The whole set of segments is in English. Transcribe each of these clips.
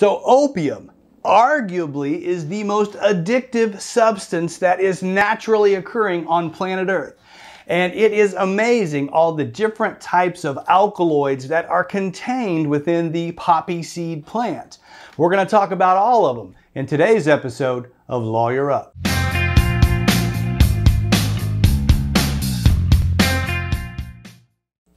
So opium arguably is the most addictive substance that is naturally occurring on planet Earth. And it is amazing all the different types of alkaloids that are contained within the poppy seed plant. We're going to talk about all of them in today's episode of Lawyer Up.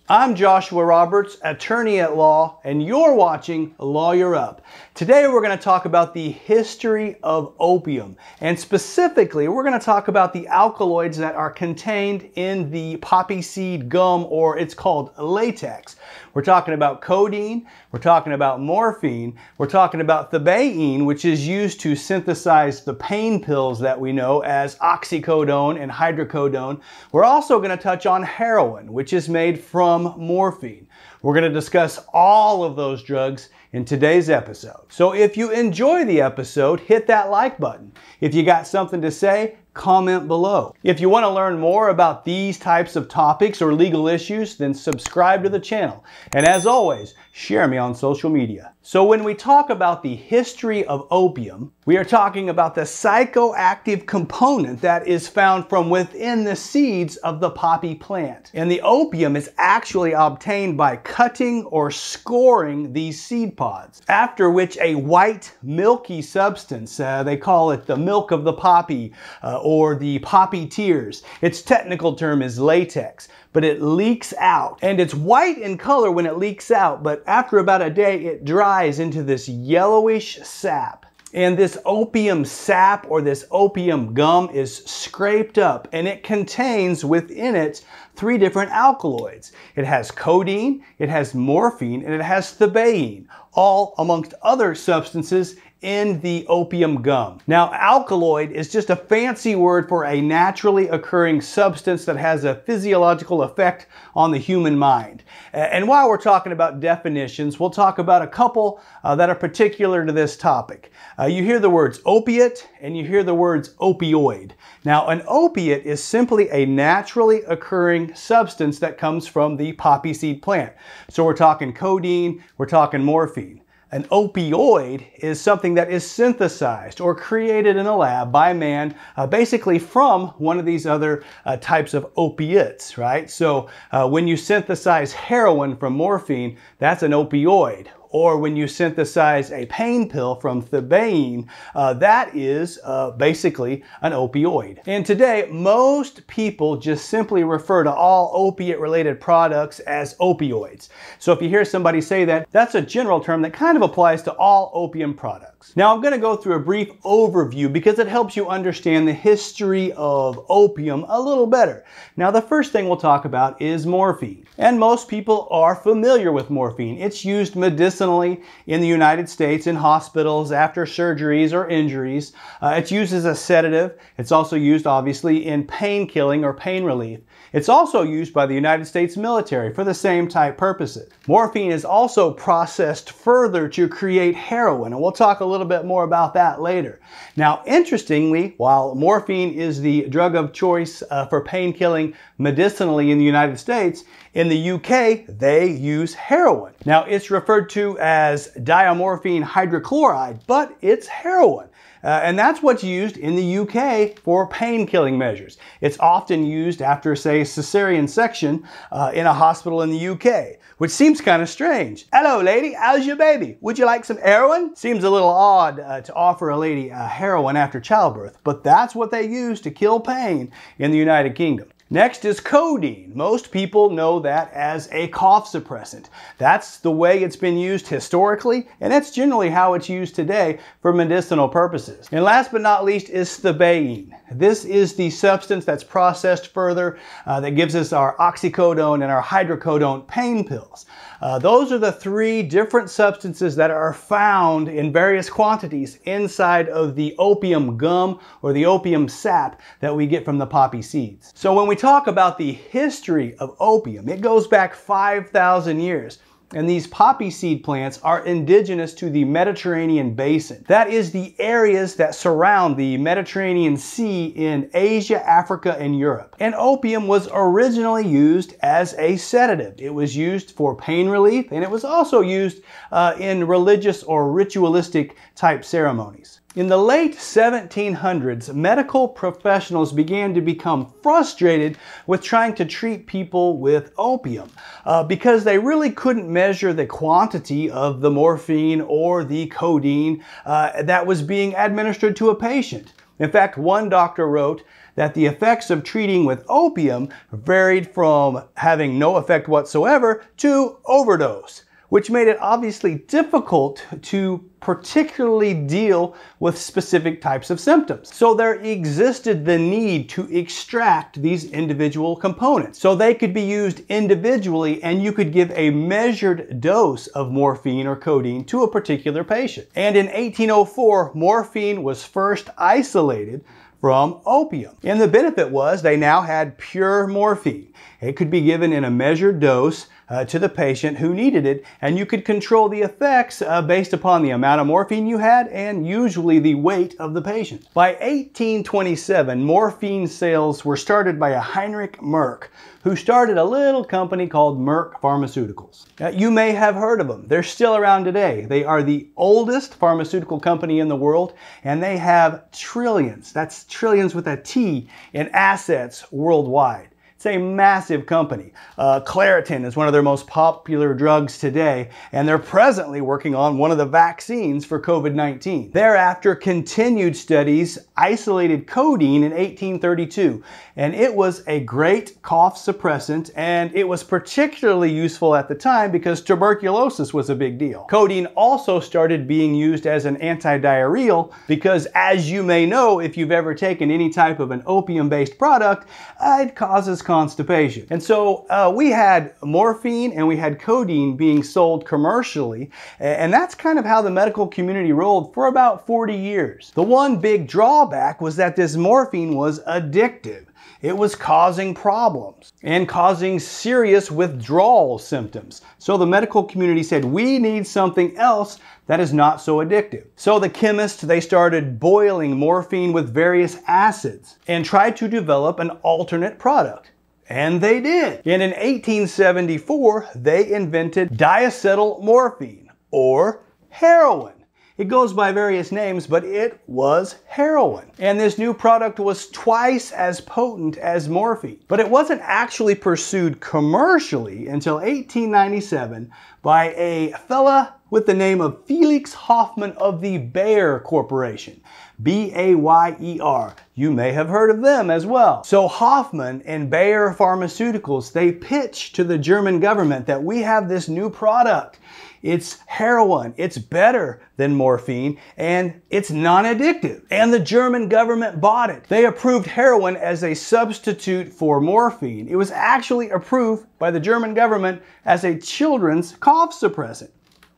I'm Joshua Roberts, attorney at law, and you're watching Lawyer Up. Today we're going to talk about the history of opium, and specifically we're going to talk about the alkaloids that are contained in the poppy seed gum, or it's called latex. We're talking about codeine, we're talking about morphine, we're talking about thebaine, which is used to synthesize the pain pills that we know as oxycodone and hydrocodone. We're also going to touch on heroin, which is made from morphine. We're going to discuss all of those drugs in today's episode. So if you enjoy the episode, hit that like button. If you got something to say, comment below. If you want to learn more about these types of topics or legal issues, then subscribe to the channel. And as always, share me on social media. So when we talk about the history of opium, we are talking about the psychoactive component that is found from within the seeds of the poppy plant. And the opium is actually obtained by cutting or scoring these seed pods, after which a white milky substance, uh, they call it the milk of the poppy uh, or the poppy tears. Its technical term is latex, but it leaks out. And it's white in color when it leaks out, but after about a day it dries into this yellowish sap. And this opium sap or this opium gum is scraped up and it contains within it three different alkaloids. It has codeine, it has morphine, and it has thebaine, all amongst other substances in the opium gum. Now, alkaloid is just a fancy word for a naturally occurring substance that has a physiological effect on the human mind. And while we're talking about definitions, we'll talk about a couple uh, that are particular to this topic. Uh, you hear the words opiate and you hear the words opioid. Now, an opiate is simply a naturally occurring substance that comes from the poppy seed plant. So we're talking codeine, we're talking morphine. An opioid is something that is synthesized or created in a lab by man, uh, basically from one of these other uh, types of opiates, right? So uh, when you synthesize heroin from morphine, that's an opioid or when you synthesize a pain pill from thebaine, uh, that is uh, basically an opioid. And today, most people just simply refer to all opiate related products as opioids. So if you hear somebody say that, that's a general term that kind of applies to all opium products. Now I'm going to go through a brief overview because it helps you understand the history of opium a little better. Now the first thing we'll talk about is morphine. And most people are familiar with morphine. It's used medicinally medicinally in the United States in hospitals after surgeries or injuries. Uh, it's used as a sedative. It's also used, obviously, in pain killing or pain relief. It's also used by the United States military for the same type purposes. Morphine is also processed further to create heroin, and we'll talk a little bit more about that later. Now, interestingly, while morphine is the drug of choice uh, for pain killing medicinally in the United States, in the UK, they use heroin. Now, it's referred to as diamorphine hydrochloride, but it's heroin. Uh, and that's what's used in the UK for pain killing measures. It's often used after, say, cesarean section uh, in a hospital in the UK, which seems kind of strange. Hello, lady, how's your baby? Would you like some heroin? Seems a little odd uh, to offer a lady heroin after childbirth, but that's what they use to kill pain in the United Kingdom. Next is codeine. Most people know that as a cough suppressant. That's the way it's been used historically, and that's generally how it's used today for medicinal purposes. And last but not least is thebaine. This is the substance that's processed further uh, that gives us our oxycodone and our hydrocodone pain pills. Uh, those are the three different substances that are found in various quantities inside of the opium gum or the opium sap that we get from the poppy seeds. So when we talk about the history of opium, it goes back 5,000 years. And these poppy seed plants are indigenous to the Mediterranean basin. That is the areas that surround the Mediterranean Sea in Asia, Africa, and Europe. And opium was originally used as a sedative. It was used for pain relief and it was also used uh, in religious or ritualistic type ceremonies. In the late 1700s, medical professionals began to become frustrated with trying to treat people with opium uh, because they really couldn't measure the quantity of the morphine or the codeine uh, that was being administered to a patient. In fact, one doctor wrote that the effects of treating with opium varied from having no effect whatsoever to overdose which made it obviously difficult to particularly deal with specific types of symptoms. So there existed the need to extract these individual components so they could be used individually and you could give a measured dose of morphine or codeine to a particular patient. And in 1804, morphine was first isolated from opium. And the benefit was they now had pure morphine. It could be given in a measured dose uh, to the patient who needed it, and you could control the effects uh, based upon the amount of morphine you had and usually the weight of the patient. By 1827, morphine sales were started by a Heinrich Merck, who started a little company called Merck Pharmaceuticals. Uh, you may have heard of them. They're still around today. They are the oldest pharmaceutical company in the world, and they have trillions, that's trillions with a T, in assets worldwide. It's a massive company. Uh, Claritin is one of their most popular drugs today, and they're presently working on one of the vaccines for COVID-19. Thereafter, continued studies isolated codeine in 1832, and it was a great cough suppressant, and it was particularly useful at the time because tuberculosis was a big deal. Codeine also started being used as an antidiarrheal because, as you may know, if you've ever taken any type of an opium-based product, uh, it causes constipation. And so uh, we had morphine and we had codeine being sold commercially, and that's kind of how the medical community rolled for about 40 years. The one big drawback was that this morphine was addictive. It was causing problems and causing serious withdrawal symptoms. So the medical community said, we need something else that is not so addictive. So the chemists, they started boiling morphine with various acids and tried to develop an alternate product. And they did. And in 1874, they invented diacetyl morphine, or heroin. It goes by various names, but it was heroin. And this new product was twice as potent as morphine. But it wasn't actually pursued commercially until 1897 by a fella with the name of Felix Hoffman of the Bayer Corporation. B-A-Y-E-R. You may have heard of them as well. So Hoffman and Bayer Pharmaceuticals, they pitched to the German government that we have this new product. It's heroin. It's better than morphine and it's non-addictive. And the German government bought it. They approved heroin as a substitute for morphine. It was actually approved by the German government as a children's cough suppressant.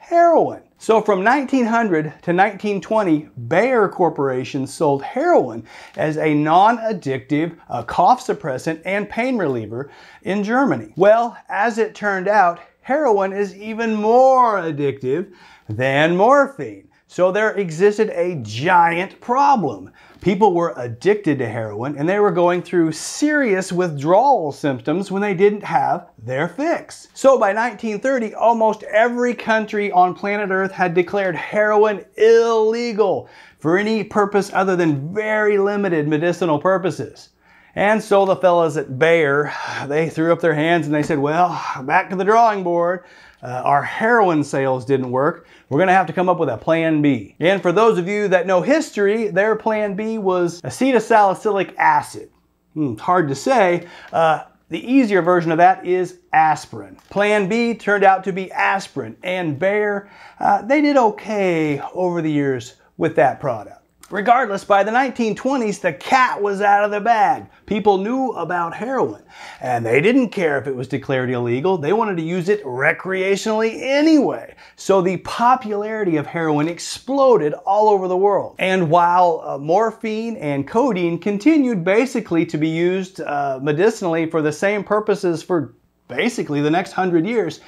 Heroin. So from 1900 to 1920, Bayer Corporation sold heroin as a non-addictive uh, cough suppressant and pain reliever in Germany. Well, as it turned out, heroin is even more addictive than morphine. So there existed a giant problem. People were addicted to heroin and they were going through serious withdrawal symptoms when they didn't have their fix. So by 1930, almost every country on planet Earth had declared heroin illegal for any purpose other than very limited medicinal purposes. And so the fellows at Bayer, they threw up their hands and they said, well, back to the drawing board. Uh, our heroin sales didn't work. We're to have to come up with a plan B. And for those of you that know history, their plan B was acetylsalicylic acid. Hmm, hard to say. Uh, the easier version of that is aspirin. Plan B turned out to be aspirin, and Bayer, uh, they did okay over the years with that product. Regardless, by the 1920s, the cat was out of the bag. People knew about heroin, and they didn't care if it was declared illegal. They wanted to use it recreationally anyway. So the popularity of heroin exploded all over the world. And while uh, morphine and codeine continued basically to be used uh, medicinally for the same purposes for basically the next hundred years,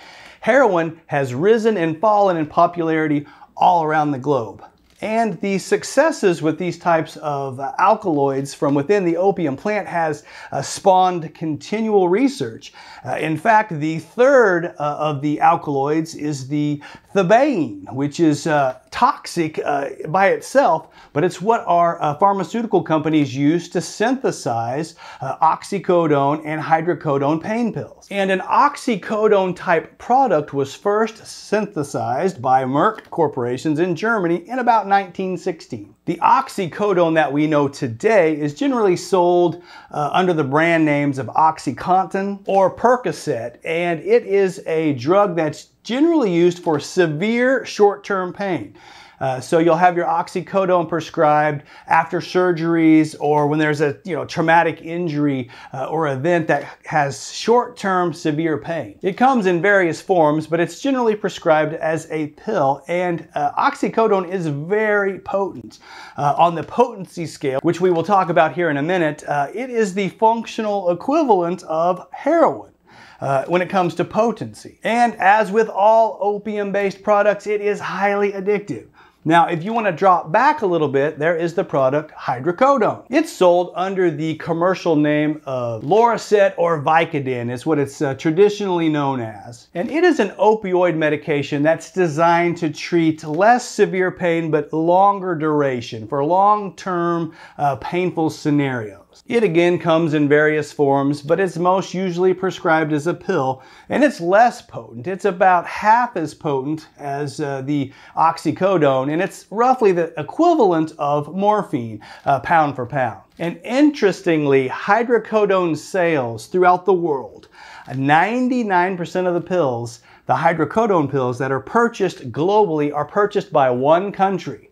heroin has risen and fallen in popularity all around the globe. And the successes with these types of alkaloids from within the opium plant has uh, spawned continual research. Uh, in fact, the third uh, of the alkaloids is the thebaine, which is uh, toxic uh, by itself, but it's what our pharmaceutical companies use to synthesize oxycodone and hydrocodone pain pills. And an oxycodone type product was first synthesized by Merck corporations in Germany in about 1916. The oxycodone that we know today is generally sold uh, under the brand names of OxyContin or Percocet, and it is a drug that's generally used for severe short-term pain. Uh, so you'll have your oxycodone prescribed after surgeries or when there's a you know traumatic injury uh, or event that has short-term severe pain. It comes in various forms, but it's generally prescribed as a pill. And uh, oxycodone is very potent. Uh, on the potency scale, which we will talk about here in a minute, uh, it is the functional equivalent of heroin. Uh, when it comes to potency. And as with all opium based products, it is highly addictive. Now, if you want to drop back a little bit, there is the product hydrocodone. It's sold under the commercial name of Loracet or Vicodin is what it's uh, traditionally known as. And it is an opioid medication that's designed to treat less severe pain but longer duration for long-term uh, painful scenarios. It again comes in various forms, but it's most usually prescribed as a pill, and it's less potent. It's about half as potent as uh, the oxycodone, and it's roughly the equivalent of morphine, uh, pound for pound. And interestingly, hydrocodone sales throughout the world, 99% of the pills, the hydrocodone pills that are purchased globally, are purchased by one country.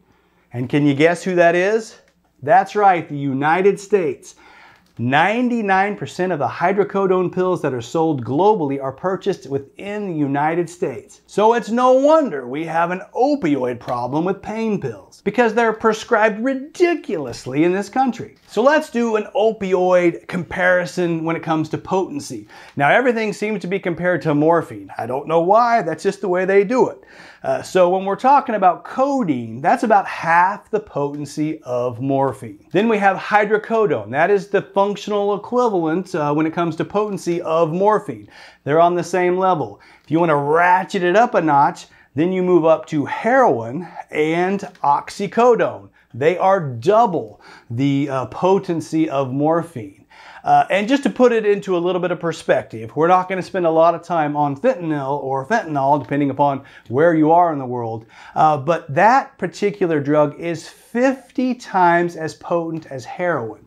And can you guess who that is? That's right, the United States. 99% of the hydrocodone pills that are sold globally are purchased within the United States. So it's no wonder we have an opioid problem with pain pills because they're prescribed ridiculously in this country. So let's do an opioid comparison when it comes to potency. Now everything seems to be compared to morphine. I don't know why, that's just the way they do it. Uh, so when we're talking about codeine, that's about half the potency of morphine. Then we have hydrocodone. That is the functional equivalent uh, when it comes to potency of morphine. They're on the same level. If you want to ratchet it up a notch, then you move up to heroin and oxycodone. They are double the uh, potency of morphine. Uh, and just to put it into a little bit of perspective, we're not going to spend a lot of time on fentanyl or fentanyl, depending upon where you are in the world. Uh, but that particular drug is 50 times as potent as heroin.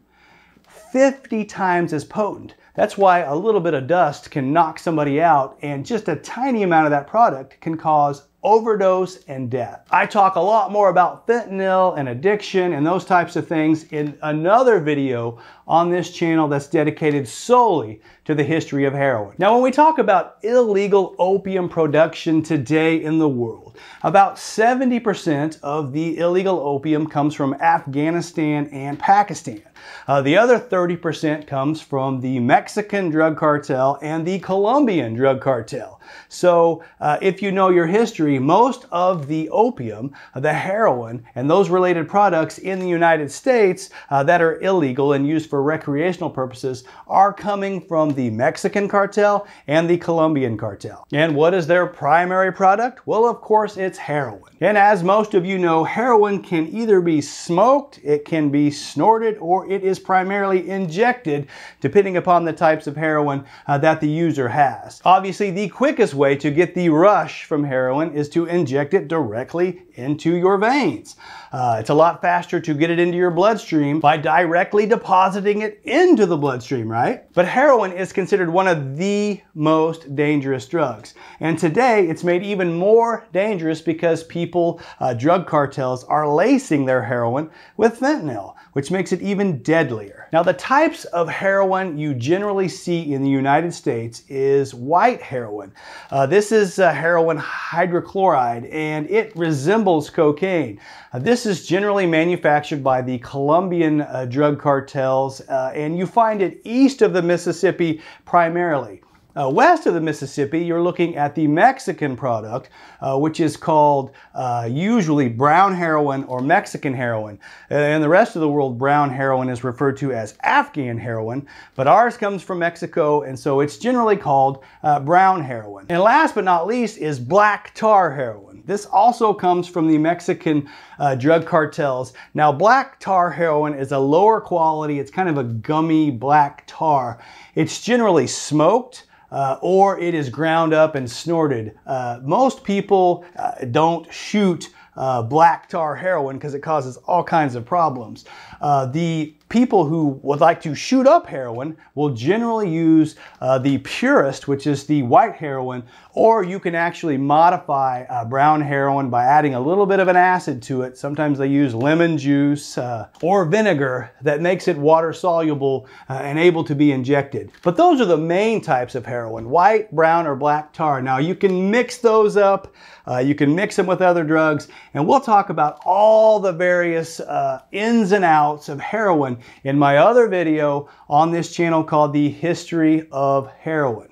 50 times as potent. That's why a little bit of dust can knock somebody out, and just a tiny amount of that product can cause overdose, and death. I talk a lot more about fentanyl and addiction and those types of things in another video on this channel that's dedicated solely to the history of heroin. Now, when we talk about illegal opium production today in the world, about 70% of the illegal opium comes from Afghanistan and Pakistan. Uh, the other 30% comes from the Mexican drug cartel and the Colombian drug cartel. So, uh, if you know your history, most of the opium, the heroin, and those related products in the United States uh, that are illegal and used for recreational purposes are coming from the Mexican cartel and the Colombian cartel. And what is their primary product? Well, of course, it's heroin. And as most of you know, heroin can either be smoked, it can be snorted, or it is primarily injected, depending upon the types of heroin uh, that the user has. Obviously, the quickest way to get the rush from heroin is to inject it directly into your veins. Uh, it's a lot faster to get it into your bloodstream by directly depositing it into the bloodstream, right? But heroin is considered one of the most dangerous drugs. And today it's made even more dangerous because people, uh, drug cartels, are lacing their heroin with fentanyl which makes it even deadlier. Now, the types of heroin you generally see in the United States is white heroin. Uh, this is uh, heroin hydrochloride, and it resembles cocaine. Uh, this is generally manufactured by the Colombian uh, drug cartels, uh, and you find it east of the Mississippi primarily. Uh, west of the Mississippi, you're looking at the Mexican product, uh, which is called uh, usually brown heroin or Mexican heroin. In the rest of the world, brown heroin is referred to as Afghan heroin, but ours comes from Mexico, and so it's generally called uh, brown heroin. And last but not least is black tar heroin. This also comes from the Mexican uh, drug cartels. Now, black tar heroin is a lower quality, it's kind of a gummy black tar. It's generally smoked uh, or it is ground up and snorted. Uh, most people uh, don't shoot uh, black tar heroin because it causes all kinds of problems. Uh, the people who would like to shoot up heroin will generally use uh, the purest, which is the white heroin, or you can actually modify uh, brown heroin by adding a little bit of an acid to it. Sometimes they use lemon juice uh, or vinegar that makes it water soluble uh, and able to be injected. But those are the main types of heroin, white, brown, or black tar. Now you can mix those up, uh, you can mix them with other drugs, and we'll talk about all the various ins and outs of heroin in my other video on this channel called The History of Heroin.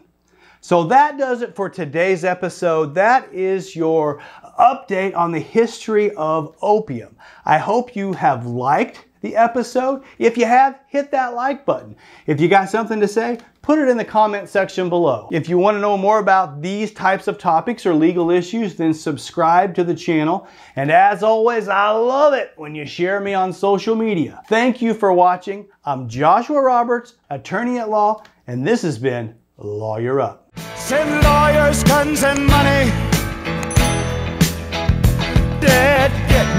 So that does it for today's episode. That is your update on the history of opium. I hope you have liked the episode. If you have, hit that like button. If you got something to say, put it in the comment section below. If you want to know more about these types of topics or legal issues, then subscribe to the channel. And as always, I love it when you share me on social media. Thank you for watching. I'm Joshua Roberts, attorney at law, and this has been Lawyer Up. Send lawyers, guns, and money.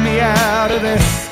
Me out of this.